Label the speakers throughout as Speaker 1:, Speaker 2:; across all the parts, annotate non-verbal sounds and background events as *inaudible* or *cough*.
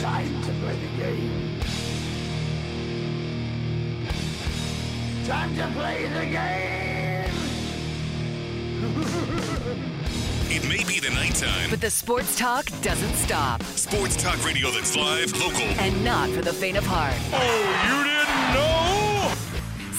Speaker 1: Time to play the game. Time to play the game. *laughs*
Speaker 2: It may be the nighttime.
Speaker 3: But the sports talk doesn't stop.
Speaker 2: Sports talk radio that's live, local.
Speaker 3: And not for the faint of heart.
Speaker 2: Oh, you didn't know?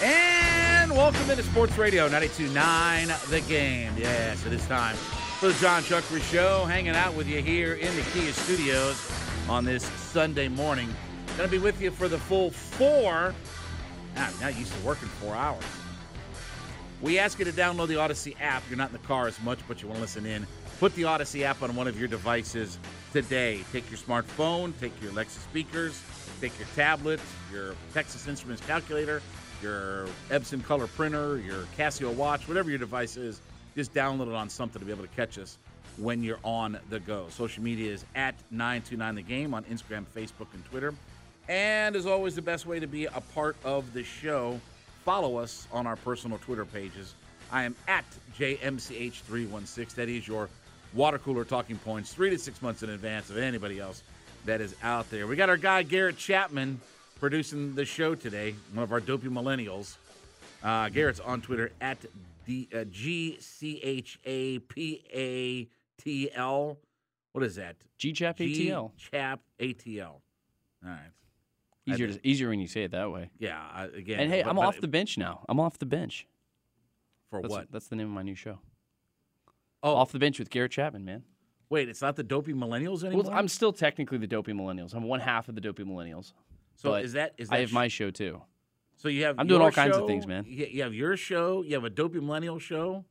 Speaker 4: And welcome into Sports Radio 92.9 The Game. Yes, it is time for the Jon Chuckery Show. Hanging out with you here in the Kia Studios on this Sunday morning. Going to be with you for the full four. Ah, I'm not used to working four hours. We ask you to download the Audacy app. You're not in the car as much, but you want to listen in. Put the Audacy app on one of your devices today. Take your smartphone, take your Alexa speakers, take your tablet, your Texas Instruments calculator, your Epson color printer, your Casio watch, whatever your device is, just download it on something to be able to catch us when you're on the go. Social media is at 929 The Game on Instagram, Facebook, and Twitter. And as always, the best way to be a part of the show, follow us on our personal Twitter pages. I am at JMCH316. That is your water cooler talking points three to six months in advance of anybody else that is out there. We got our guy, Garrett Chapman, producing the show today, one of our dopey millennials. Uh, Garrett's on Twitter at D, uh, G-C-H-A-P-A-T-L. What is that?
Speaker 5: G-Chap ATL.
Speaker 4: Chap ATL. All right.
Speaker 5: Easier, to, easier when you say it that way.
Speaker 4: Yeah, I, again.
Speaker 5: And hey,
Speaker 4: but-
Speaker 5: I'm
Speaker 4: but
Speaker 5: off the bench now. I'm off the bench.
Speaker 4: For
Speaker 5: That's,
Speaker 4: what?
Speaker 5: That's the name of my new show.
Speaker 4: Oh,
Speaker 5: Off the bench with Garrett Chapman, man.
Speaker 4: wait, it's not the dopey millennials anymore?
Speaker 5: Well, I'm still technically the dopey millennials. I'm one half of the dopey millennials.
Speaker 4: So
Speaker 5: but
Speaker 4: is that is that
Speaker 5: I have
Speaker 4: sh-
Speaker 5: my show too.
Speaker 4: So you have
Speaker 5: I'm doing all kinds of things, man.
Speaker 4: You you have your show. You have a dopey millennial show.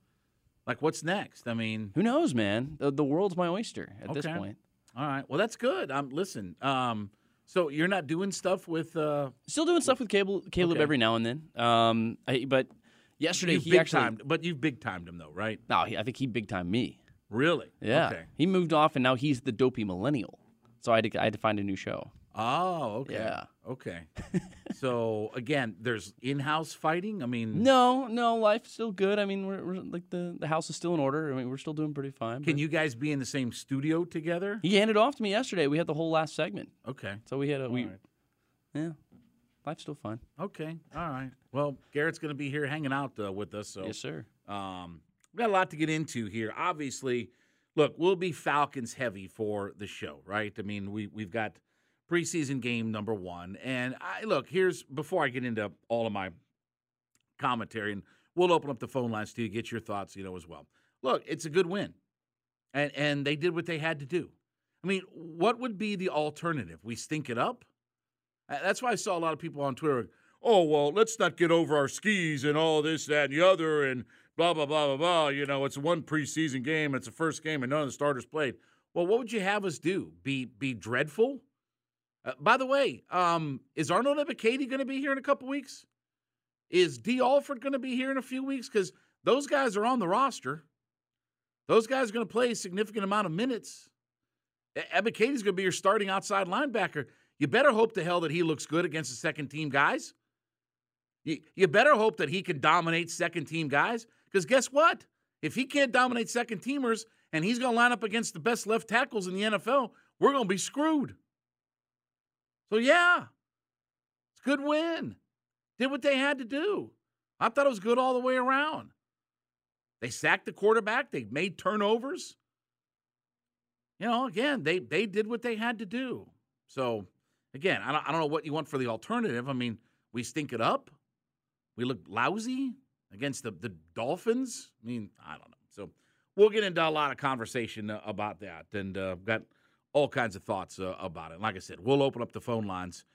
Speaker 4: Like, what's next? I mean,
Speaker 5: Who knows, man? The, the world's my oyster at this
Speaker 4: Okay.
Speaker 5: point.
Speaker 4: all right. Well, that's good. Um, listen. Um, so you're not doing stuff with uh,
Speaker 5: Still doing stuff with Cable, Caleb
Speaker 4: Okay.
Speaker 5: every now and then. Um, I, but yesterday
Speaker 4: you've
Speaker 5: he actually.
Speaker 4: timed, but you've big timed him though, right?
Speaker 5: No, he, I think he big timed me.
Speaker 4: Really?
Speaker 5: Yeah.
Speaker 4: Okay.
Speaker 5: He moved off, and now he's the dopey millennial. So I had to, I had to find a new show.
Speaker 4: Oh, okay.
Speaker 5: Yeah.
Speaker 4: Okay. so again, there's in-house fighting. I mean,
Speaker 5: No, no, life's still good. I mean, we're, we're like the, the house is still in order. I mean, we're still doing pretty fine.
Speaker 4: can you guys be in the same studio together?
Speaker 5: He handed off to me yesterday. We had the whole last segment,
Speaker 4: Okay.
Speaker 5: so we had a we.
Speaker 4: All right.
Speaker 5: Yeah, life's still fine.
Speaker 4: Okay. All right. Well, Garrett's going to be here hanging out uh, with us. So
Speaker 5: Yes, sir.
Speaker 4: Um, we got a lot to get into here. Obviously, look, we'll be Falcons heavy for the show, right? I mean, we we've got preseason game number one, and I look here's before I get into all of my commentary, and we'll open up the phone lines to you, get your thoughts, you know, as well. Look, it's a good win, and and they did what they had to do. I mean, what would be the alternative? We stink it up. That's why I saw a lot of people on Twitter. Oh well, let's not get over our skis and all this, that, and the other, and blah blah blah blah blah. You know, it's one preseason game, it's the first game, and none of the starters played. Well, what would you have us do? Be be dreadful? Uh, by the way, um, is Arnold Ebiketie going to be here in a couple weeks? Is Dee Alford going to be here in a few weeks? Because those guys are on the roster. Those guys are going to play a significant amount of minutes. E- Ebiketie's going to be your starting outside linebacker. You better hope to hell that he looks good against the second team guys. You, you better hope that he can dominate second team guys. Because guess what? If he can't dominate second teamers and he's going to line up against the best left tackles in the NFL, we're going to be screwed. So, yeah, it's a good win. Did what they had to do. I thought it was good all the way around. They sacked the quarterback, they made turnovers. You know, again, they, they did what they had to do. So, again, I don't, I don't know what you want for the alternative. I mean, we stink it up. We look lousy against the, the Dolphins. I mean, I don't know. So we'll get into a lot of conversation uh, about that and uh, got all kinds of thoughts uh, about it. Like I said, we'll open up the phone lines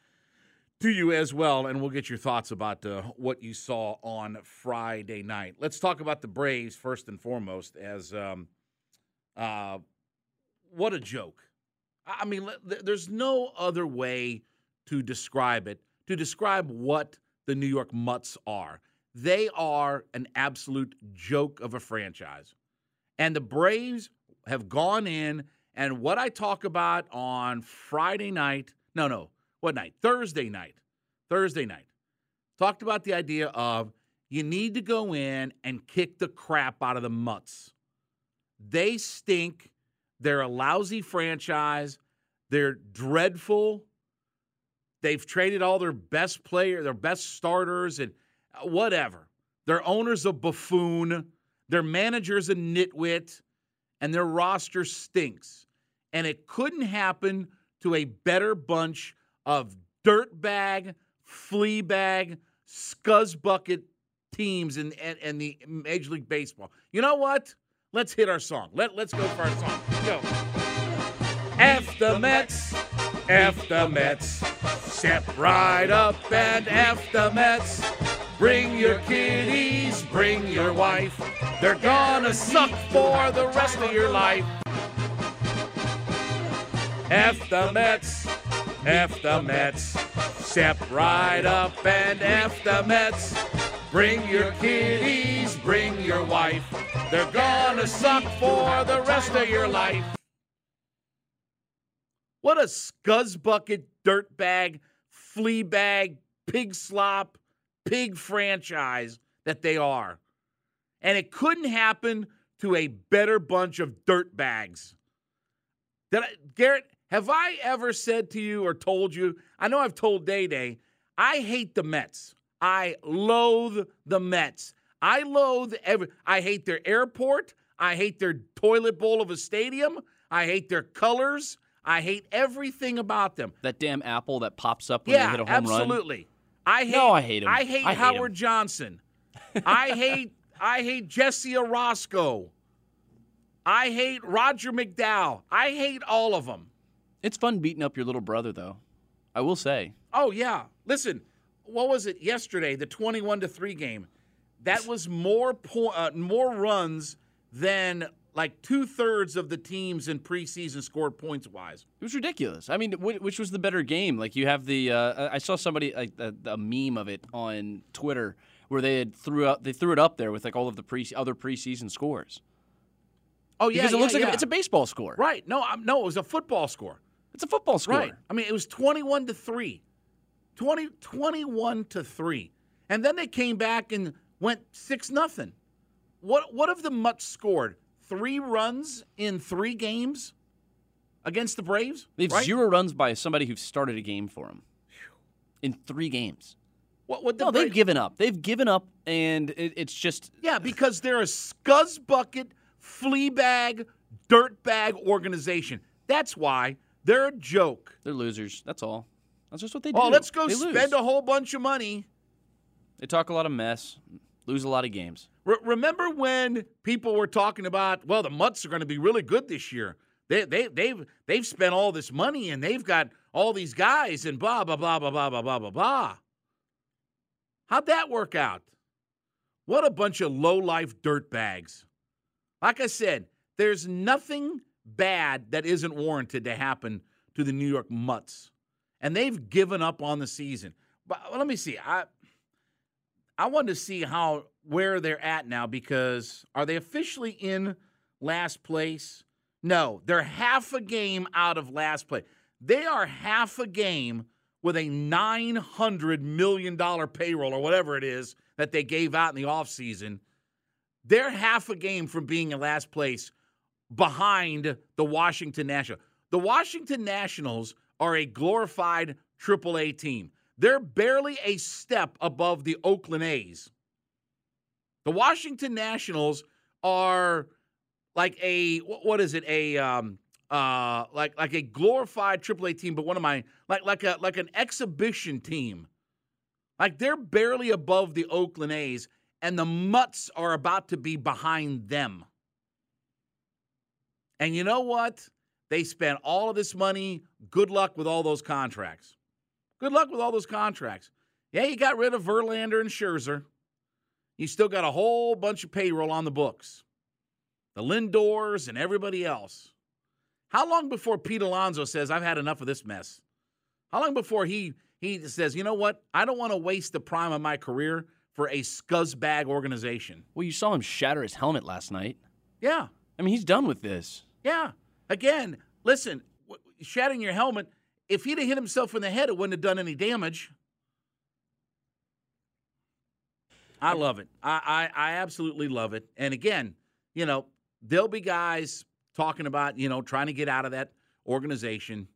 Speaker 4: to you as well, and we'll get your thoughts about uh, what you saw on Friday night. Let's talk about the Braves first and foremost. As um, uh, what a joke! I mean, there's no other way to describe it. To describe what the New York Mutts are, they are an absolute joke of a franchise, and the Braves have gone in. And what I talk about on Friday night, no, no, what night? Thursday night. Thursday night. Talked about the idea of you need to go in and kick the crap out of the mutts. They stink. They're a lousy franchise. They're dreadful. They've traded all their best players, their best starters, and uh, whatever. Their owner's a buffoon. Their manager's a nitwit, and their roster stinks. And it couldn't happen to a better bunch of dirtbag, fleabag, scuzzbucket teams in, in, in, the Major League Baseball. You know what? Let's hit our song. Let, let's go for our song. Go. F the Mets, F the Mets. Step right up and F the Mets. Bring your kiddies, bring your wife. They're gonna suck for the rest of your life. F the Mets. F the Mets. Step right up and F the Mets. Bring your kiddies, bring your wife. They're gonna suck for the rest of your life. What a scuzzbucket, dirtbag, fleabag, pig slop, pig franchise that they are. And it couldn't happen to a better bunch of dirtbags. That Garrett, have I ever said to you or told you? I know I've told Day Day, I hate the Mets. I loathe the Mets. I loathe every. I hate their airport. I hate their toilet bowl of a stadium. I hate their colors. I hate everything about them.
Speaker 5: That damn apple that pops up when
Speaker 4: yeah,
Speaker 5: they hit a home
Speaker 4: absolutely.
Speaker 5: run.
Speaker 4: absolutely. I hate.
Speaker 5: No, I hate him.
Speaker 4: I hate
Speaker 5: I hate
Speaker 4: Howard
Speaker 5: him.
Speaker 4: Johnson. I hate. I hate Jesse Orosco. I hate Roger McDowell. I hate all of them.
Speaker 5: It's fun beating up your little brother, though. I will say.
Speaker 4: Oh yeah. Listen, what was it yesterday? The twenty-one to three game. That was more po- uh, more runs than like two thirds of the teams in preseason scored points wise.
Speaker 5: It was ridiculous. I mean, which was the better game? Like you have the. Uh, I saw somebody like a, a meme of it on Twitter where they had threw out they threw it up there with like all of the pre other preseason scores.
Speaker 4: Oh yeah,
Speaker 5: because it
Speaker 4: yeah,
Speaker 5: looks like
Speaker 4: yeah.
Speaker 5: a, it's a baseball score.
Speaker 4: right. No, um, no, it was a football score.
Speaker 5: It's a football score.
Speaker 4: Right. I mean, it was 21 to 3. 20, 21 to 3. And then they came back and went 6 nothing. What what have the Mutts scored? 3 runs in 3 games against the Braves?
Speaker 5: They have
Speaker 4: right?
Speaker 5: zero runs by somebody who started a game for them in three games.
Speaker 4: What what the
Speaker 5: No, they've given up. They've given up, and it, it's just
Speaker 4: Yeah, because they're a scuzzbucket, fleabag, dirtbag organization. That's why they're a joke.
Speaker 5: they're losers. That's all. That's just what they oh, do.
Speaker 4: Oh, let's go
Speaker 5: They
Speaker 4: spend
Speaker 5: lose.
Speaker 4: a whole bunch of money.
Speaker 5: They talk a lot of mess, lose a lot of games.
Speaker 4: Re- remember when people were talking about, well, the Mutts are going to be really good this year. They they they've they've spent all this money and they've got all these guys and blah blah blah blah blah blah blah blah blah. How'd that work out? What a bunch of low life dirtbags. Like I said, there's nothing bad that isn't warranted to happen to the New York Mutts, and they've given up on the season. But let me see. I I wanted to see how where they're at now because are they officially in last place? No, they're half a game out of last place. They are half a game with a $900 million payroll or whatever it is that they gave out in the offseason. They're half a game from being in last place behind the Washington Nationals. The Washington Nationals are a glorified AAA team. They're barely a step above the Oakland A's. The Washington Nationals are like a what is it a um uh like like a glorified AAA team, but one of my like like a like an exhibition team. Like they're barely above the Oakland A's, and the Mutts are about to be behind them. And you know what? They spent all of this money. Good luck with all those contracts. Good luck with all those contracts. Yeah, you got rid of Verlander and Scherzer. You still got a whole bunch of payroll on the books. The Lindors and everybody else. How long before Pete Alonso says, I've had enough of this mess? How long before he he says, you know what? I don't want to waste the prime of my career for a scuzzbag organization.
Speaker 5: Well, you saw him shatter his helmet last night.
Speaker 4: Yeah.
Speaker 5: I mean, he's done with this.
Speaker 4: Yeah. Again, listen, shattering your helmet, if he'd have hit himself in the head, it wouldn't have done any damage. I love it. I, I, I absolutely love it. And again, you know, there'll be guys talking about, you know, trying to get out of that organization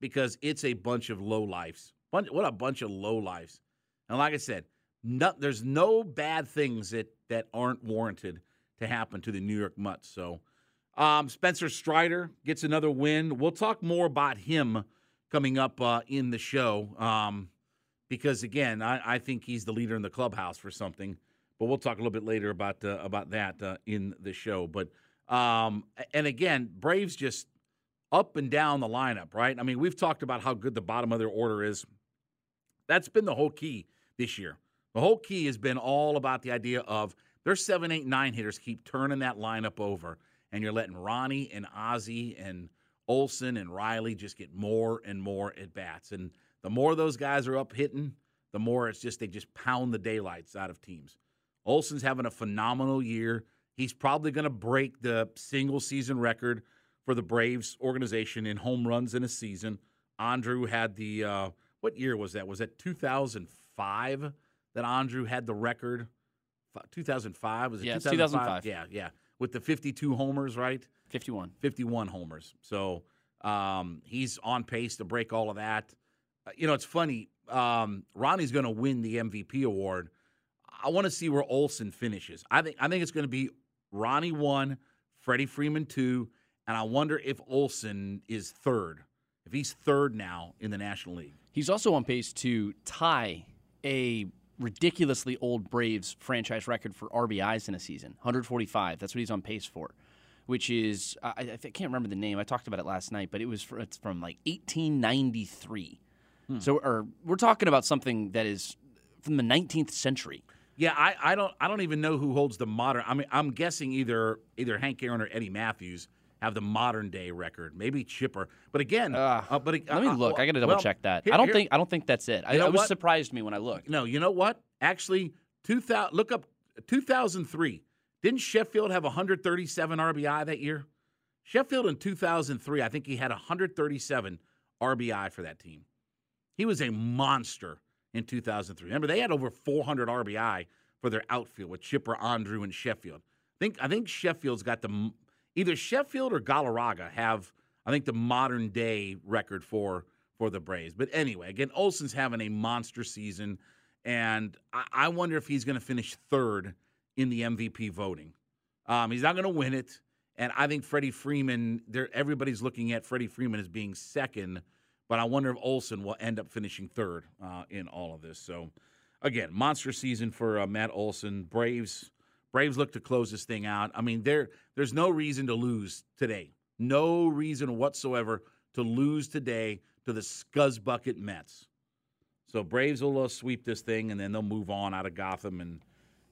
Speaker 4: because it's a bunch of low lives. What a bunch of low lives. And like I said, no, there's no bad things that, that aren't warranted to happen to the New York Mutts. So um, Spencer Strider gets another win. We'll talk more about him coming up uh, in the show um, because, again, I, I, think he's the leader in the clubhouse for something. But we'll talk a little bit later about uh, about that uh, in the show. But um, and again, Braves just up and down the lineup, right? I mean, we've talked about how good the bottom of their order is. That's been the whole key this year. The whole key has been all about the idea of their seven, eight, nine hitters keep turning that lineup over, and you're letting Ronnie and Ozzie and Olson and Riley just get more and more at bats. And the more those guys are up hitting, the more it's just they just pound the daylights out of teams. Olson's having a phenomenal year. He's probably going to break the single season record for the Braves organization in home runs in a season. Andruw had the uh, what year was that? Was that 2005 that Andruw had the record? 2005 was it?
Speaker 5: Yeah, 2005? 2005.
Speaker 4: Yeah, yeah, with the 52 homers, right?
Speaker 5: 51.
Speaker 4: 51 homers. So um, he's on pace to break all of that. Uh, you know, it's funny. Um, Ronnie's going to win the MVP award. I want to see where Olson finishes. I think I think it's going to be Ronnie one, Freddie Freeman two, and I wonder if Olson is third. If he's third now in the National League.
Speaker 5: He's also on pace to tie a ridiculously old Braves franchise record for RBIs in a season 145. That's what he's on pace for, which is, I, I can't remember the name. I talked about it last night, but it was for, it's from like 1893. Hmm. So or, we're talking about something that is from the 19th century.
Speaker 4: Yeah, I, I don't I don't even know who holds the modern. I mean, I'm guessing either either Hank Aaron or Eddie Mathews have the modern day record. Maybe Chipper, but again, uh, uh, but uh,
Speaker 5: let me look. I got to double
Speaker 4: well,
Speaker 5: check that.
Speaker 4: Here,
Speaker 5: I don't
Speaker 4: here,
Speaker 5: think I don't think that's it. I, it was
Speaker 4: what?
Speaker 5: surprised me when I looked.
Speaker 4: No, you know what? Actually, 2000. Look up 2003. Didn't Sheffield have 137 RBI that year? Sheffield in 2003, I think he had 137 RBI for that team. He was a monster in 2003. Remember, they had over 400 RBI for their outfield with Chipper, Andruw, and Sheffield. I think I think Sheffield's got the either Sheffield or Galarraga have I think the modern day record for for the Braves. But anyway, again, Olson's having a monster season, and I, I wonder if he's going to finish third in the MVP voting. Um, he's not going to win it, and I think Freddie Freeman. There, everybody's looking at Freddie Freeman as being second, but I wonder if Olson will end up finishing third uh, in all of this. So, again, monster season for uh, Matt Olson. Braves. Braves look to close this thing out. I mean, there there's no reason to lose today. No reason whatsoever to lose today to the Scuzzbucket Mets. So Braves will uh, sweep this thing, and then they'll move on out of Gotham, and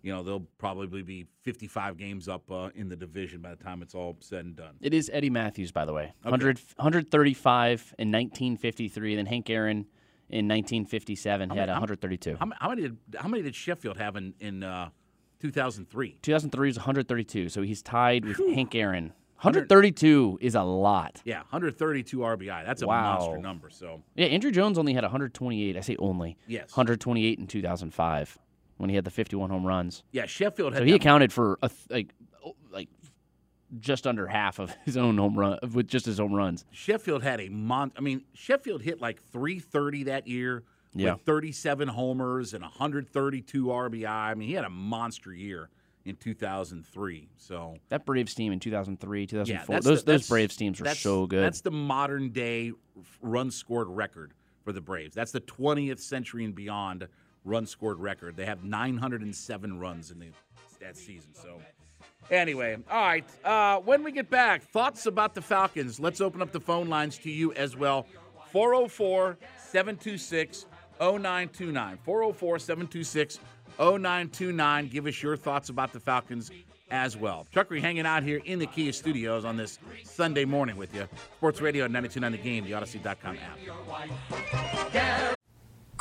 Speaker 4: you know they'll probably be 55 games up uh, in the division by the time it's all said and done.
Speaker 5: It is Eddie Mathews, by the way,
Speaker 4: Okay.
Speaker 5: 100, 135 in 1953. Then Hank Aaron in 1957
Speaker 4: How
Speaker 5: had
Speaker 4: many-
Speaker 5: 132.
Speaker 4: How, how many did how many did Sheffield have in in uh, 2003?
Speaker 5: 2003 is 132, so he's tied with Hank Aaron 132 is a lot.
Speaker 4: Yeah, 132 RBI. That's a
Speaker 5: Wow.
Speaker 4: monster number. So
Speaker 5: Yeah, Andruw Jones only had 128. I say only.
Speaker 4: Yes.
Speaker 5: 128 in 2005 when he had the 51 home runs.
Speaker 4: yeah, Sheffield had
Speaker 5: So he accounted for a th- like oh, like just under half of his own home run with just his home runs.
Speaker 4: Sheffield had a month. I mean, Sheffield hit like 330 that year
Speaker 5: Yeah.
Speaker 4: with 37 homers and 132 RBI. I mean, he had a monster year in 2003. So
Speaker 5: That Braves team in 2003, 2004.
Speaker 4: that's
Speaker 5: those
Speaker 4: the-
Speaker 5: those Braves teams were so good.
Speaker 4: That's the modern day run scored record for the Braves. That's the 20th century and beyond run scored record. They have 907 runs in the that season. So anyway, all right. Uh, when we get back, thoughts about the Falcons. Let's open up the phone lines to you as well. 404 726 0929. 404 726 0929. Give us your thoughts about the Falcons as well. Chuckery hanging out here in the Kia studios on this Sunday morning with you. Sports Radio 929 The Game, the Audacy.com app.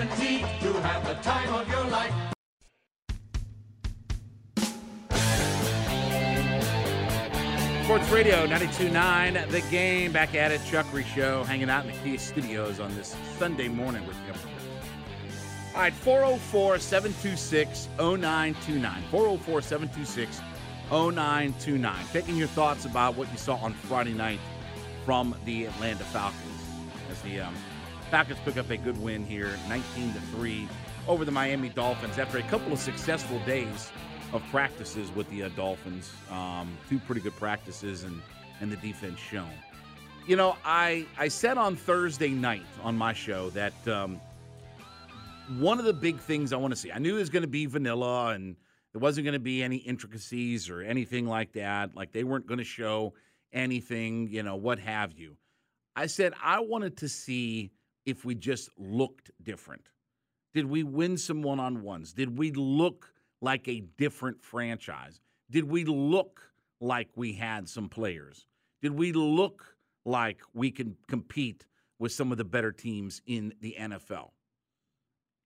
Speaker 1: Have the time of your life.
Speaker 4: Sports Radio 929 The Game. Back at it. Chuckery Show. Hanging out in the Kia studios on this Sunday morning with you. All right, 404 726 0929. 404 726 0929. Taking your thoughts about what you saw on Friday night from the Atlanta Falcons. As the um, Falcons pick up a good win here, 19 to 3 over the Miami Dolphins after a couple of successful days of practices with the uh, Dolphins. Um, two pretty good practices and, and the defense shown. You know, I, I said on Thursday night on my show that um, one of the big things I want to see, I knew it was going to be vanilla and there wasn't going to be any intricacies or anything like that. Like they weren't going to show anything, you know, what have you. I said I wanted to see if we just looked different. Did we win some one on ones? Did we look like a different franchise? Did we look like we had some players? Did we look like we can compete with some of the better teams in the NFL?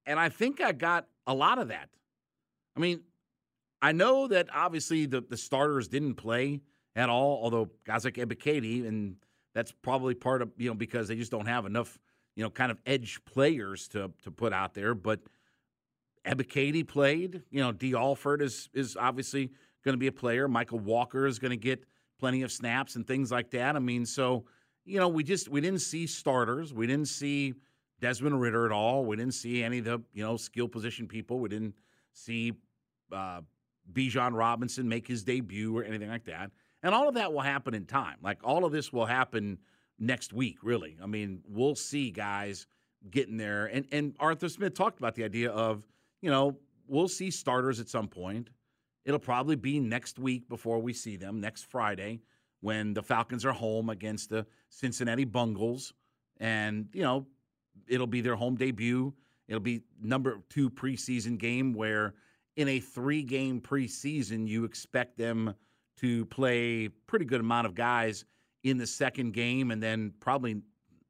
Speaker 4: And I think I got a lot of that. I mean, I know that obviously the, the starters didn't play at all, although guys like Ebiketie, and that's probably part of, you know, because they just don't have enough, you know, kind of edge players to to put out there. But Ebiketie played. You know, Dee Alford is is obviously going to be a player. Michael Walker is going to get plenty of snaps and things like that. I mean, so you know, we just we didn't see starters. We didn't see Desmond Ridder at all. We didn't see any of the you know skill position people. We didn't see uh, Bijan Robinson make his debut or anything like that. And all of that will happen in time. Like all of this will happen next week. Really, I mean, we'll see guys getting there. And and Arthur Smith talked about the idea of you know we'll see starters at some point. It'll probably be next week before we see them next Friday when the Falcons are home against the Cincinnati Bungles, and you know it'll be their home debut. It'll be number two preseason game where in a three game preseason you expect them to play pretty good amount of guys in the second game and then probably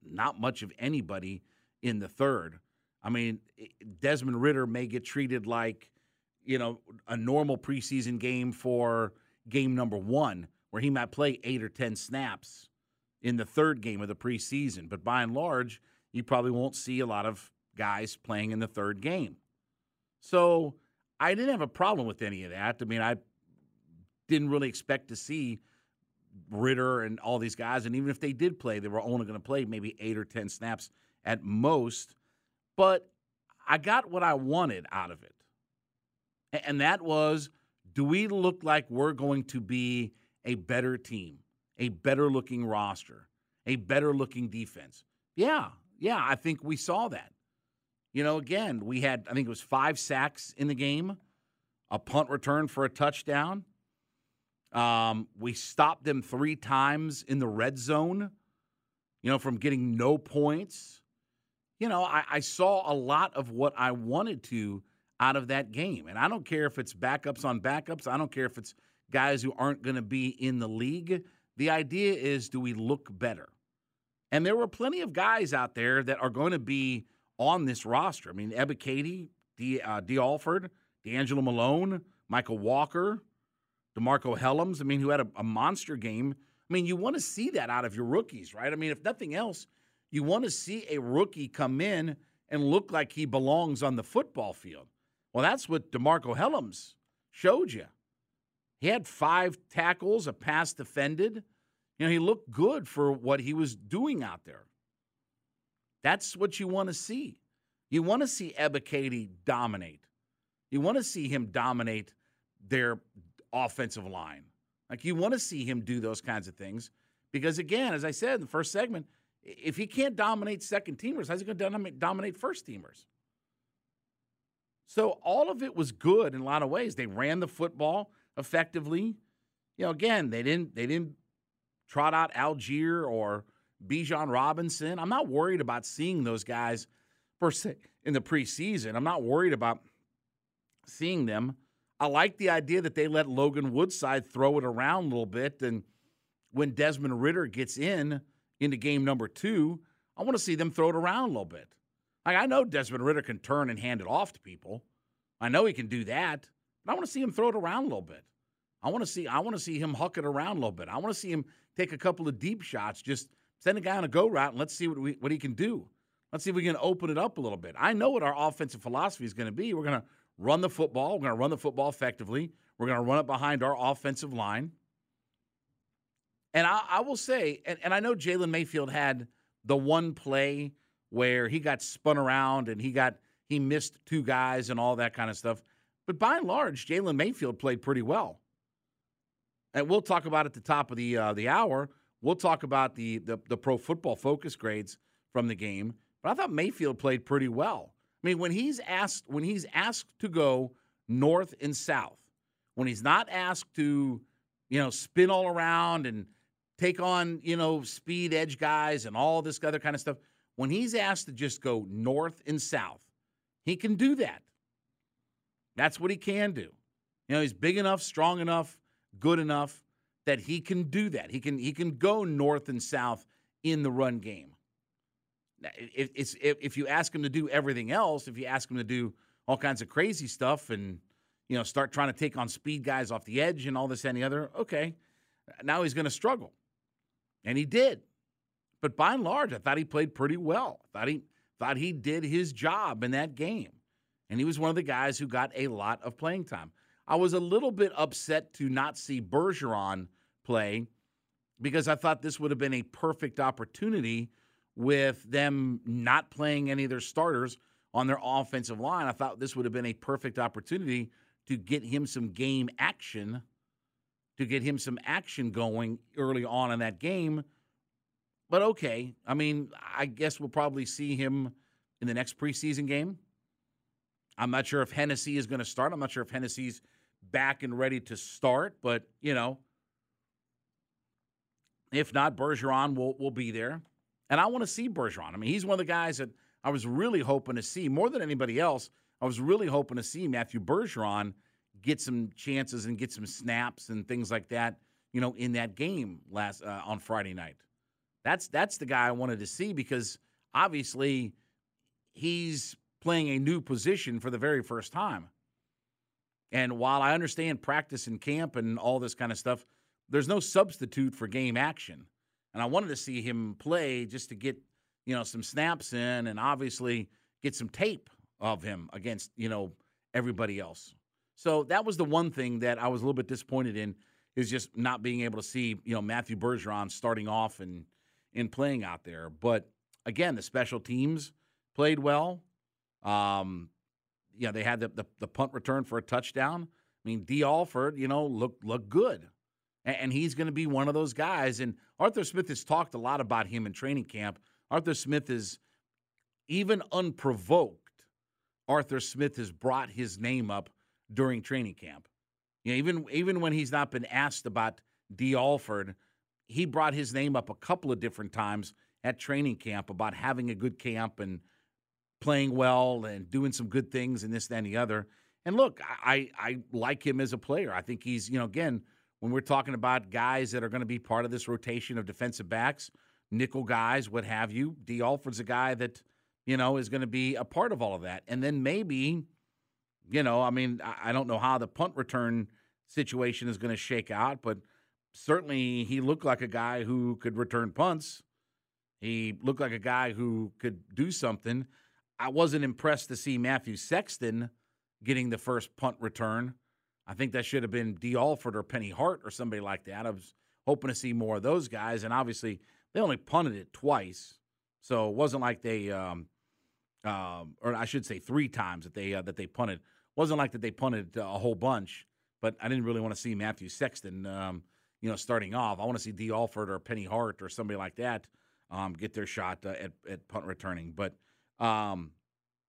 Speaker 4: not much of anybody in the third. I mean, Desmond Ridder may get treated like, you know, a normal preseason game for game number one, where he might play eight or 10 snaps in the third game of the preseason. But by and large, you probably won't see a lot of guys playing in the third game. So I didn't have a problem with any of that. I mean, I didn't really expect to see Ridder and all these guys. And even if they did play, they were only going to play maybe eight or 10 snaps at most. But I got what I wanted out of it. And that was do we look like we're going to be a better team, a better looking roster, a better looking defense? Yeah, yeah, I think we saw that. You know, again, we had, I think it was five sacks in the game, a punt return for a touchdown. Um, we stopped them three times in the red zone, you know, from getting no points. You know, I, I saw a lot of what I wanted to out of that game. And I don't care if it's backups on backups, I don't care if it's guys who aren't going to be in the league. The idea is do we look better? And there were plenty of guys out there that are going to be on this roster. I mean, Ebiketie, D, uh, Dee Alford, DeAngelo Malone, Michael Walker, DeMarcco Hellams, I mean, who had a, a monster game. I mean, you want to see that out of your rookies, right? I mean, if nothing else, you want to see a rookie come in and look like he belongs on the football field. Well, that's what DeMarcco Hellams showed you. He had five tackles, a pass defended. You know, he looked good for what he was doing out there. That's what you want to see. You want to see Ebiketie dominate. You want to see him dominate their offensive line. Like you want to see him do those kinds of things because, again, as I said in the first segment, if he can't dominate second teamers, how's he going to dominate first teamers? So all of it was good in a lot of ways. They ran the football effectively. You know, again, they didn't they didn't trot out Allgeier or Bijan Robinson. I'm not worried about seeing those guys per se in the preseason. I'm not worried about seeing them. I like the idea that they let Logan Woodside throw it around a little bit. And when Desmond Ridder gets in into game number two, I want to see them throw it around a little bit. Like I know Desmond Ridder can turn and hand it off to people. I know he can do that, but I want to see him throw it around a little bit. I want to see I want to see him huck it around a little bit. I want to see him take a couple of deep shots, just Send a guy on a go route and let's see what we, what he can do. Let's see if we can open it up a little bit. I know what our offensive philosophy is going to be. We're going to run the football. We're going to run the football effectively. We're going to run it behind our offensive line. And I, I will say, and, and I know Jalen Mayfield had the one play where he got spun around and he got he missed two guys and all that kind of stuff. But by and large, Jalen Mayfield played pretty well. And we'll talk about at the top of the uh, the hour We'll talk about the, the, the pro football focus grades from the game, but I thought Mayfield played pretty well. I mean, when he's asked when he's asked to go north and south, when he's not asked to, you know, spin all around and take on, you know, speed edge guys and all this other kind of stuff, when he's asked to just go north and south, he can do that. That's what he can do. You know, he's big enough, strong enough, good enough that he can do that. He can he can go north and south in the run game. If, if, if you ask him to do everything else, if you ask him to do all kinds of crazy stuff and you know start trying to take on speed guys off the edge and all this and the other, okay, now he's going to struggle, and he did. But by and large, I thought he played pretty well. I thought he thought he did his job in that game, and he was one of the guys who got a lot of playing time. I was a little bit upset to not see Bergeron play because I thought this would have been a perfect opportunity with them not playing any of their starters on their offensive line. I thought this would have been a perfect opportunity to get him some game action, to get him some action going early on in that game. But okay, I mean, I guess we'll probably see him in the next preseason game. I'm not sure if Hennessy is going to start. I'm not sure if Hennessy's back and ready to start, but you know, if not, Bergeron will will be there, and I want to see Bergeron. I mean, he's one of the guys that I was really hoping to see more than anybody else. I was really hoping to see Matthew Bergeron get some chances and get some snaps and things like that. You know, in that game last uh, on Friday night, that's that's the guy I wanted to see because obviously he's playing a new position for the very first time. And while I understand practice and camp and all this kind of stuff, there's no substitute for game action. And I wanted to see him play just to get, you know, some snaps in and obviously get some tape of him against, you know, everybody else. So that was the one thing that I was a little bit disappointed in is just not being able to see you know Matthew Bergeron starting off and and playing out there. But again, the special teams played well. Um, they had the, the, the punt return for a touchdown. I mean, Dee Alford, you know, looked looked good, and, he's going to be one of those guys. And Arthur Smith has talked a lot about him in training camp. Arthur Smith is even unprovoked. Arthur Smith has brought his name up during training camp. You know, even even when he's not been asked about Dee Alford, he brought his name up a couple of different times at training camp about having a good camp and playing well and doing some good things and this, that, and the other. And look, I, I like him as a player. I think he's, you know, again, when we're talking about guys that are going to be part of this rotation of defensive backs, nickel guys, what have you, Dee Alford's a guy that, you know, is going to be a part of all of that. And then maybe, you know, I mean, I don't know how the punt return situation is going to shake out, but certainly he looked like a guy who could return punts. He looked like a guy who could do something. I wasn't impressed to see Matthew Sexton getting the first punt return. I think that should have been Dee Alford or Penny Hart or somebody like that. I was hoping to see more of those guys, and obviously they only punted it twice, so it wasn't like they, um, um, or I should say three times that they uh, that they punted. It wasn't like that they punted a whole bunch, but I didn't really want to see Matthew Sexton, um, you know, starting off. I want to see Dee Alford or Penny Hart or somebody like that um, get their shot uh, at, at punt returning, but. Um,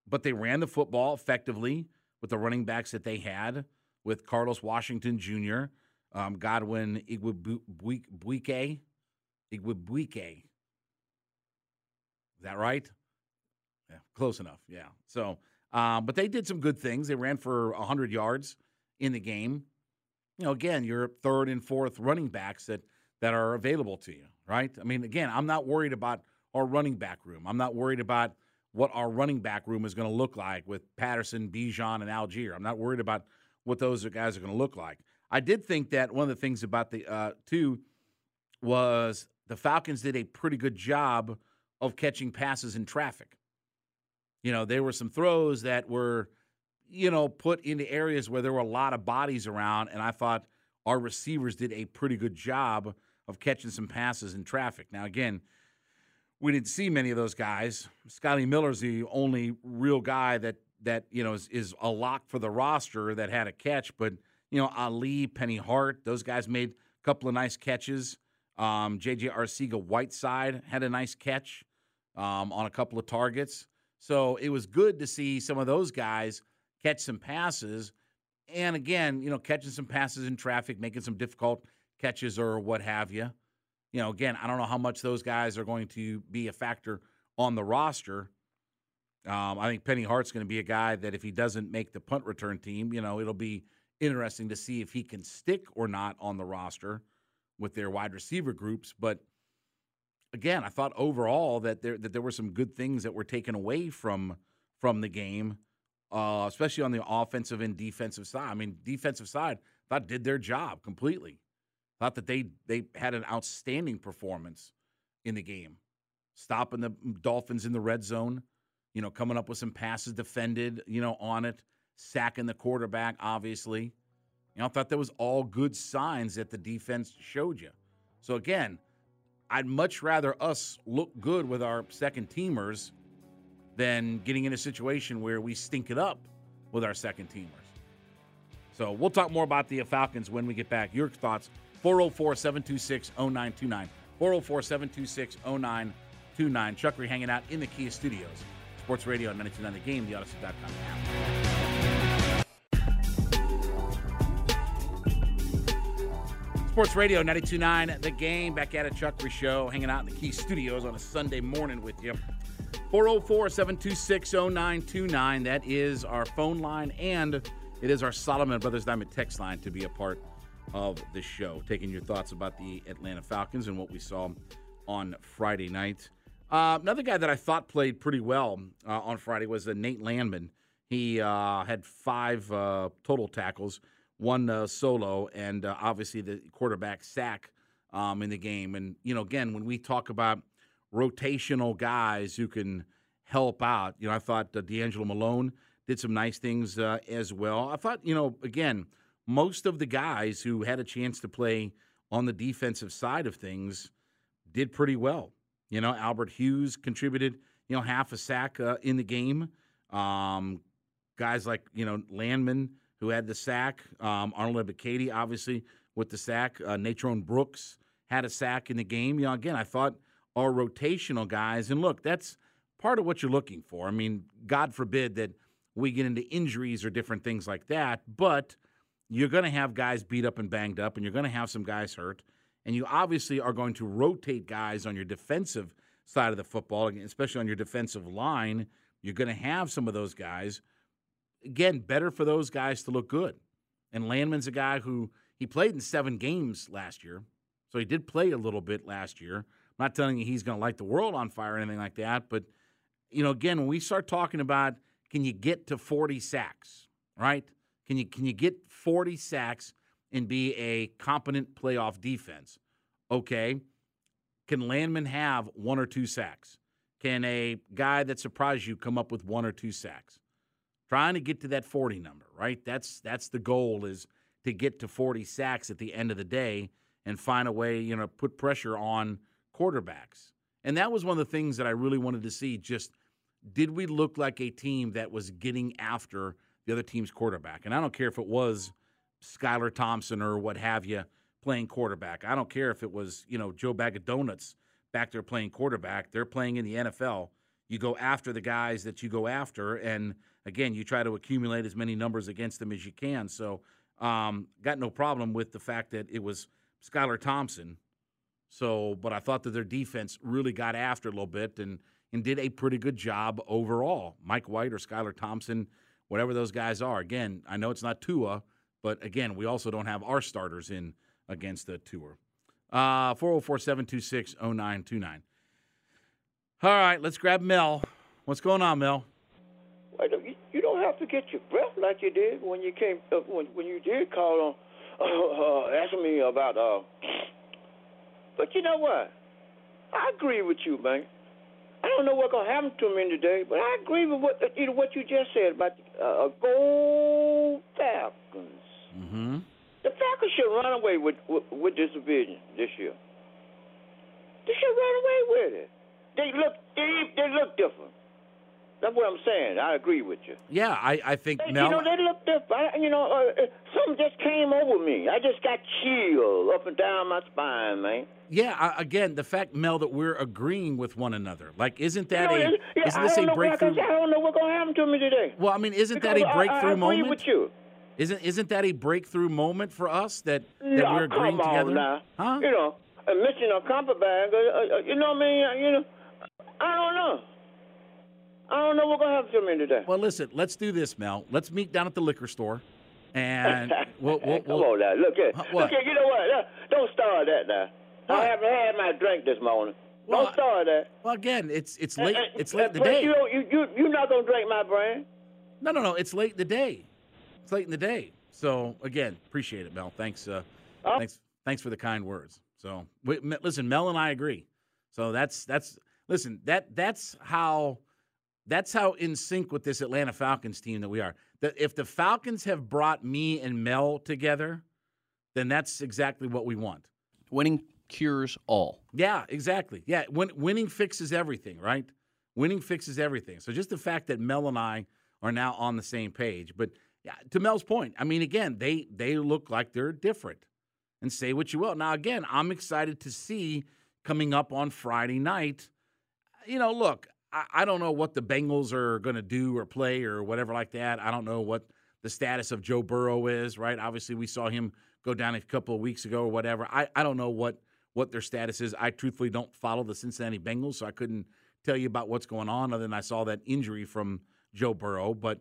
Speaker 4: but they ran the football effectively with the running backs that they had with Carlos Washington Jr., um, Godwin Igwebuike. Igwebuike. Is that right? Yeah, close enough. Yeah. So, um, but they did some good things. They ran for 100 yards in the game. You know, again, your third and fourth running backs that that are available to you, right? I mean, again, I'm not worried about our running back room. I'm not worried about what our running back room is going to look like with Patterson, Bijan, and Allgeier. I'm not worried about what those guys are going to look like. I did think that one of the things about the uh, two was the Falcons did a pretty good job of catching passes in traffic. You know, there were some throws that were, you know, put into areas where there were a lot of bodies around, and I thought our receivers did a pretty good job of catching some passes in traffic. Now, again, we didn't see many of those guys. Scotty Miller's the only real guy that that you know is, is a lock for the roster that had a catch. But you know, Ali, Penny Hart, those guys made a couple of nice catches. Um, JJ Arcega Whiteside had a nice catch um, on a couple of targets. So it was good to see some of those guys catch some passes. And again, you know, catching some passes in traffic, making some difficult catches or what have you you know, again, I don't know how much those guys are going to be a factor on the roster. Um, I think Penny Hart's going to be a guy that if he doesn't make the punt return team, you know, it'll be interesting to see if he can stick or not on the roster with their wide receiver groups. But again, I thought overall that there that there were some good things that were taken away from from the game, uh, especially on the offensive and defensive side. I mean, defensive side, I thought did their job completely. Thought that they they had an outstanding performance in the game, stopping the Dolphins in the red zone. You know, coming up with some passes defended. You know, on it, sacking the quarterback. Obviously, you know, I thought that was all good signs that the defense showed you. So again, I'd much rather us look good with our second teamers than getting in a situation where we stink it up with our second teamers. So we'll talk more about the Falcons when we get back. Your thoughts 404 726 0929. 404 726 0929. Chuckery hanging out in the Kia studios. Sports Radio on 929 The Game, the Audacy.com app. Sports Radio 929 The Game. Back at a Chuckery Show, hanging out in the Kia Studios on a Sunday morning with you. 404 726 0929. That is our phone line, and it is our Solomon Brothers Diamond text line to be a part of the show, taking your thoughts about the Atlanta Falcons and what we saw on Friday night. Uh, another guy that I thought played pretty well uh, on Friday was uh, Nate Landman. He uh, had five uh, total tackles, one uh, solo, and obviously the quarterback sack um, in the game. And, you know, again, when we talk about rotational guys who can help out, you know, I thought DeAngelo Malone did some nice things as well. I thought, you know, again, most of the guys who had a chance to play on the defensive side of things did pretty well. You know, Albert Huggins contributed, you know, half a sack uh, in the game. Um, guys like, you know, Landman, who had the sack, um, Arnold Ebiketie, obviously, with the sack. Uh, Natrone Brooks had a sack in the game. You know, again, I thought our rotational guys, and look, that's part of what you're looking for. I mean, God forbid that we get into injuries or different things like that, but you're going to have guys beat up and banged up, and you're going to have some guys hurt, and you obviously are going to rotate guys on your defensive side of the football, especially on your defensive line. You're going to have some of those guys. Again, better for those guys to look good. And Landman's a guy who he played in seven games last year, so he did play a little bit last year. I'm not telling you he's going to light the world on fire or anything like that, but you know, again, when we start talking about can you get to 40 sacks, right? Can you can you get 40 sacks and be a competent playoff defense? Okay. Can Landman have one or two sacks? Can a guy that surprised you come up with one or two sacks? Trying to get to that 40 number, right? That's that's the goal is to get to 40 sacks at the end of the day and find a way, you know, put pressure on quarterbacks. And that was one of the things that I really wanted to see just did we look like a team that was getting after the other team's quarterback? And I don't care if it was Skylar Thompson or what have you playing quarterback. I don't care if it was, you know, Joe Bag of Donuts back there playing quarterback. They're playing in the NFL. You go after the guys that you go after, and again, you try to accumulate as many numbers against them as you can. So, um, got no problem with the fact that it was Skylar Thompson. So, but I thought that their defense really got after a little bit and and did a pretty good job overall. Mike White or Skylar Thompson, whatever those guys are. Again, I know it's not Tua, but again, we also don't have our starters in against the tour. Uh, 404 726 0929. All right, let's grab Mel. What's going on, Mel?
Speaker 6: Wait, you, don't have to get your breath like you did when you came uh, when when you did call on *laughs* uh, uh, asking me about. Uh, but you know what? I agree with you, man. I don't know what's gonna happen to me today, but I agree with what you know, what you just said about uh, gold Falcons.
Speaker 4: Mm-hmm.
Speaker 6: The Falcons should run away with, with with this division this year. They should run away with it. They look they they look different. That's what I'm saying. I agree with you.
Speaker 4: Yeah, I, I think
Speaker 6: They-
Speaker 4: Mel.
Speaker 6: You know, they look different. I, you know, uh, uh, something just came over me. I just got chill up and down my spine, man.
Speaker 4: yeah, I, again, the fact, Mel, that we're agreeing with one another. Like, isn't that
Speaker 6: you know,
Speaker 4: a
Speaker 6: yeah,
Speaker 4: isn't this a breakthrough?
Speaker 6: I don't know what's gonna happen to me today.
Speaker 4: Well, I mean, isn't that
Speaker 6: Because
Speaker 4: a
Speaker 6: I- I
Speaker 4: breakthrough
Speaker 6: agree
Speaker 4: moment?
Speaker 6: with you.
Speaker 4: Isn't isn't that a breakthrough moment for us that that
Speaker 6: No,
Speaker 4: we're agreeing
Speaker 6: come
Speaker 4: together?
Speaker 6: now.
Speaker 4: Huh?
Speaker 6: You know, a mission a comfort bag. Uh, uh, you know what I mean? Uh, You know, I don't know. I don't know what's gonna happen to me today.
Speaker 4: Well, listen, let's do this, Mel. Let's meet down at the liquor store, and *laughs* we'll, we'll,
Speaker 6: Come
Speaker 4: we'll
Speaker 6: on now, look here.
Speaker 4: What?
Speaker 6: Look here, you know what? Uh, Don't start that now.
Speaker 4: What?
Speaker 6: I haven't had my drink this morning.
Speaker 4: Well,
Speaker 6: don't start that.
Speaker 4: well, again, it's it's late.
Speaker 6: Uh, uh,
Speaker 4: It's late in the day.
Speaker 6: You, you you you're not gonna drink my brand.
Speaker 4: No, no, no. It's late in the day. It's late in the day. So again, appreciate it, Mel. Thanks. Uh,
Speaker 6: Oh.
Speaker 4: Thanks. Thanks for the kind words. So we, listen, Mel and I agree. So that's that's listen that that's how that's how in sync with this Atlanta Falcons team that we are. That if the Falcons have brought me and Mel together, then that's exactly what we want.
Speaker 5: Winning cures all.
Speaker 4: Yeah, exactly. Yeah, win, winning fixes everything, right? Winning fixes everything. So just the fact that Mel and I are now on the same page. But yeah, to Mel's point, I mean, again, they they look like they're different. And say what you will. Now, again, I'm excited to see coming up on Friday night. You know, look, I, I don't know what the Bengals are going to do or play or whatever like that. I don't know what the status of Joe Burrow is, right? Obviously, we saw him go down a couple of weeks ago or whatever. I, I don't know what what their status is. I truthfully don't follow the Cincinnati Bengals, so I couldn't tell you about what's going on other than I saw that injury from Joe Burrow. But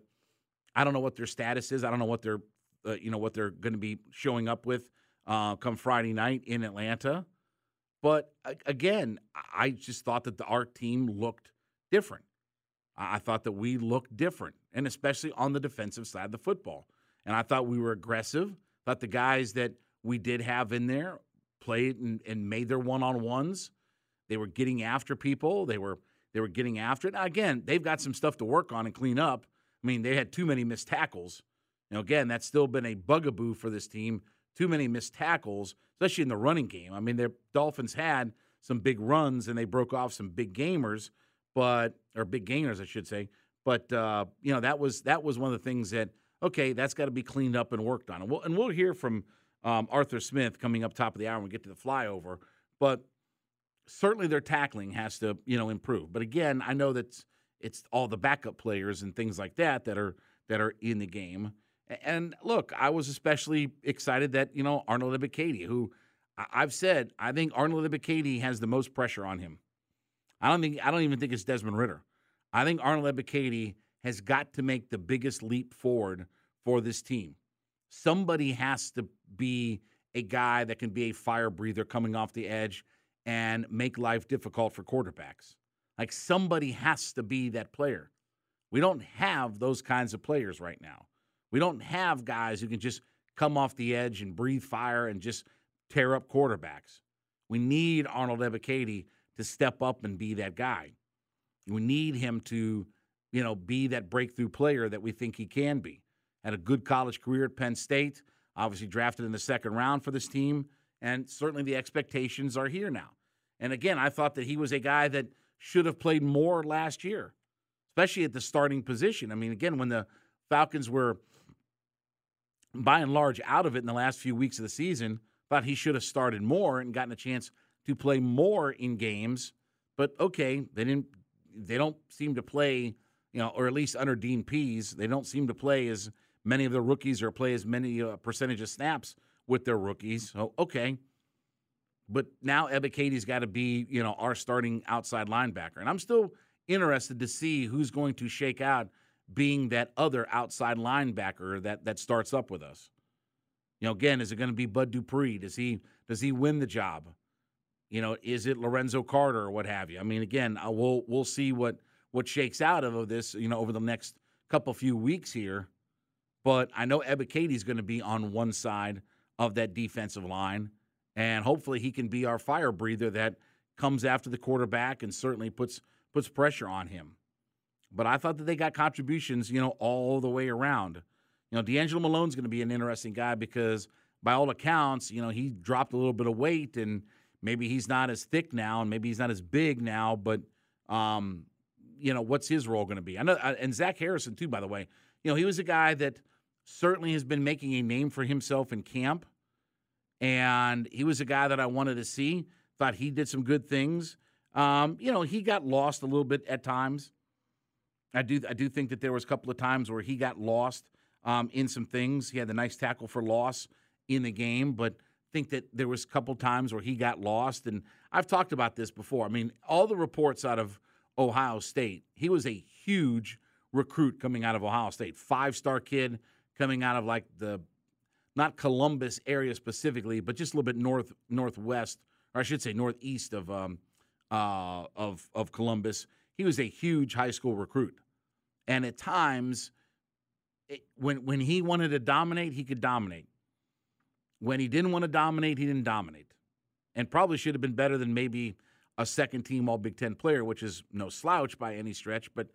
Speaker 4: I don't know what their status is. I don't know what they're uh, you know what they're going to be showing up with uh, come Friday night in Atlanta. But again, I just thought that the our team looked different. I thought that we looked different, and especially on the defensive side of the football. And I thought we were aggressive. Thought the guys that we did have in there played and, and made their one on ones. They were getting after people. They were they were getting after it. Now, again, they've got some stuff to work on and clean up. I mean, they had too many missed tackles, know, again, that's still been a bugaboo for this team. Too many missed tackles, especially in the running game. I mean, the Dolphins had some big runs and they broke off some big gamers, but or big gainers, I should say. But uh, you know, that was that was one of the things that okay, that's got to be cleaned up and worked on. And we'll and we'll hear from um, Arthur Smith coming up top of the hour when we get to the flyover. But certainly their tackling has to you know improve. But again, I know that it's all the backup players and things like that that are that are in the game. And look, I was especially excited that you know Arnold Ebiketie, who I've said I think Arnold Ebiketie has the most pressure on him. I don't think I don't even think it's Desmond Ridder. I think Arnold Ebiketie has got to make the biggest leap forward for this team. Somebody has to be a guy that can be a fire breather coming off the edge and make life difficult for quarterbacks. Like somebody has to be that player. We don't have those kinds of players right now. We don't have guys who can just come off the edge and breathe fire and just tear up quarterbacks. We need Arnold Ebiketie to step up and be that guy. We need him to, you know, be that breakthrough player that we think he can be. Had a good college career at Penn State, obviously drafted in the second round for this team, and certainly the expectations are here now. And again, I thought that he was a guy that should have played more last year, especially at the starting position. I mean, again, when the Falcons were by and large out of it in the last few weeks of the season, thought he should have started more and gotten a chance to play more in games. But okay, they didn't. They don't seem to play, you know, or at least under Dean Pees, they don't seem to play as many of their rookies or play as many uh, percentage of snaps with their rookies. So okay, but now Ebiketie's got to be, you know, our starting outside linebacker. And I'm still interested to see who's going to shake out being that other outside linebacker that that starts up with us. You know, again, is it going to be Bud Dupree? Does he does he win the job? You know, is it Lorenzo Carter or what have you? I mean, again, we'll we'll see what what shakes out of this. You know, over the next couple few weeks here. But I know Ebiketie's going to be on one side of that defensive line and hopefully he can be our fire breather that comes after the quarterback and certainly puts puts pressure on him. But I thought that they got contributions, you know, all the way around. You know, DeAngelo Malone's going to be an interesting guy because by all accounts, you know, he dropped a little bit of weight and maybe he's not as thick now and maybe he's not as big now, but um, you know, what's his role going to be? I know, uh, and Zach Harrison too, by the way. You know, he was a guy that certainly has been making a name for himself in camp and he was a guy that I wanted to see. Thought he did some good things. Um, you know, he got lost a little bit at times. I do I do think that there was a couple of times where he got lost um, in some things. He had the nice tackle for loss in the game, but think that there was a couple of times where he got lost. And I've talked about this before. I mean, all the reports out of Ohio State, he was a huge recruit coming out of Ohio State, five star kid coming out of like the not Columbus area specifically, but just a little bit north northwest, or I should say northeast of um, uh, of of Columbus. He was a huge high school recruit, and at times, it, when when he wanted to dominate, he could dominate. When he didn't want to dominate, he didn't dominate, and probably should have been better than maybe a second team All Big Ten player, which is no slouch by any stretch, but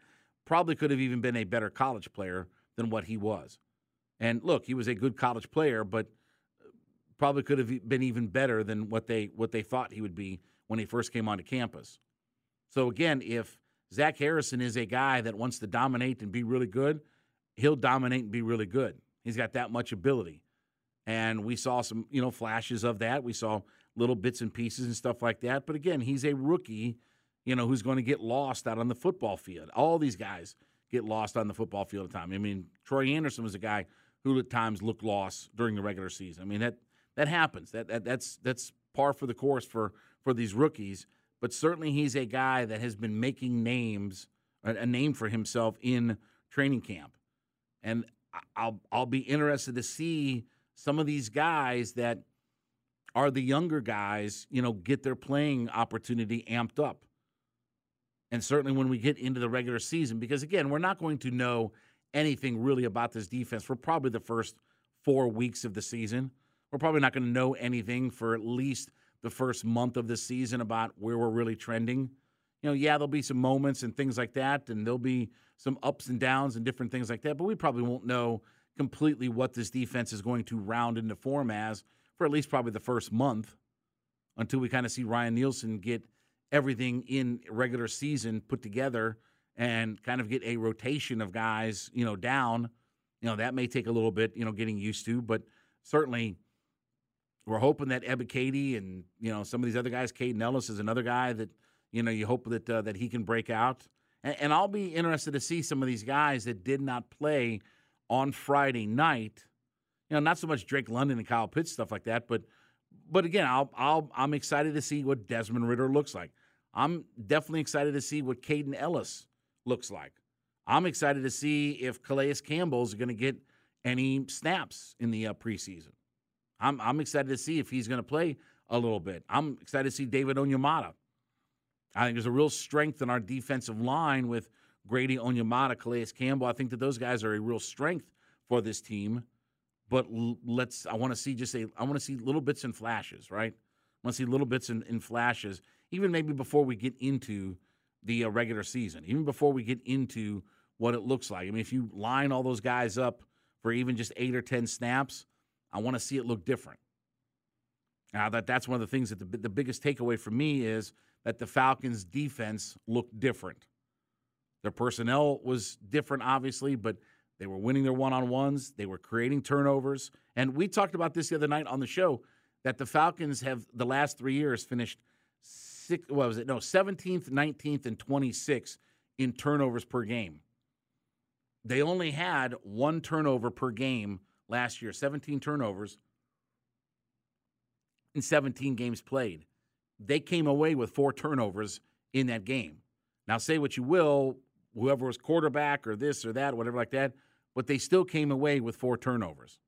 Speaker 4: probably could have even been a better college player than what he was. And look, he was a good college player, but probably could have been even better than what they what they thought he would be when he first came onto campus. So again, if Zach Harrison is a guy that wants to dominate and be really good, he'll dominate and be really good. He's got that much ability. And we saw some, you know, flashes of that. We saw little bits and pieces and stuff like that. But again, he's a rookie, you know, who's going to get lost out on the football field. All these guys get lost on the football field at time. I mean, Troy Andersen was a guy who at times look lost during the regular season. I mean that that happens. That, that that's that's par for the course for for these rookies. But certainly he's a guy that has been making names a, name for himself in training camp, and I'll I'll be interested to see some of these guys that are the younger guys, you know, get their playing opportunity amped up. And certainly when we get into the regular season, because again, we're not going to know anything really about this defense for probably the first four weeks of the season. We're probably not going to know anything for at least the first month of the season about where we're really trending. You know, yeah, there'll be some moments and things like that, and there'll be some ups and downs and different things like that, but we probably won't know completely what this defense is going to round into form as for at least probably the first month until we kind of see Ryan Nielsen get everything in regular season put together and kind of get a rotation of guys, you know, down. You know, that may take a little bit, you know, getting used to, but certainly we're hoping that Ebiketie and, you know, some of these other guys, Kaden Elliss is another guy that, you know, you hope that uh, that he can break out. And, and I'll be interested to see some of these guys that did not play on Friday night. You know, not so much Drake London and Kyle Pitts stuff like that, but but again, I'll, I'll I'm excited to see what Desmond Ridder looks like. I'm definitely excited to see what Kaden Elliss looks like. I'm excited to see if Calais Campbell is going to get any snaps in the uh, preseason. I'm I'm excited to see if he's going to play a little bit. I'm excited to see David Onyemata. I think there's a real strength in our defensive line with Grady Onyemata, Calais Campbell. I think that those guys are a real strength for this team. But let's I want to see just a I want to see little bits and flashes, right? I want to see little bits and flashes, even maybe before we get into the uh, regular season, even before we get into what it looks like. I mean, if you line all those guys up for even just eight or ten snaps, I want to see it look different. Now that that's one of the things that the, the biggest takeaway for me is that the Falcons' defense looked different. Their personnel was different, obviously, but they were winning their one on ones. They were creating turnovers. And we talked about this the other night on the show that the Falcons have the last three years finished six, what was it? No, 17th, 19th, and 26th in turnovers per game. They only had one turnover per game last year, 17 turnovers in 17 games played. They came away with four turnovers in that game. Now, say what you will, whoever was quarterback or this or that, whatever like that, but they still came away with four turnovers.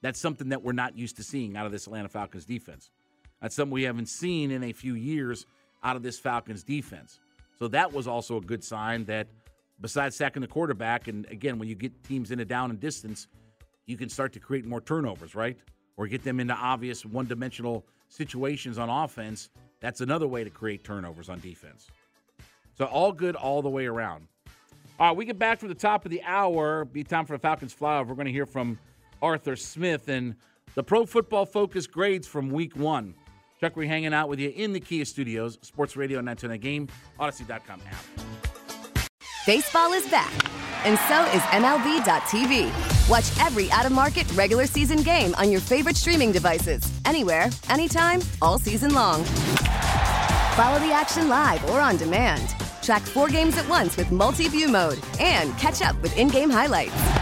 Speaker 4: That's something that we're not used to seeing out of this Atlanta Falcons defense. That's something we haven't seen in a few years out of this Falcons defense. So that was also a good sign that besides sacking the quarterback, and again, when you get teams in a down and distance, you can start to create more turnovers, right? Or get them into obvious one dimensional situations on offense. That's another way to create turnovers on defense. So all good all the way around. All right, we get back from the top of the hour. Be time for the Falcons flyover. We're going to hear from Arthur Smith and the Pro Football Focus grades from Week One. Chuck, we're hanging out with you in the Kia Studios, Sports Radio 929 Game, Audacy.com app.
Speaker 7: Baseball is back, and so is MLB.tv. Watch every out of market regular season game on your favorite streaming devices, anywhere, anytime, all season long. Follow the action live or on demand. Track four games at once with multi view mode and catch up with in game highlights.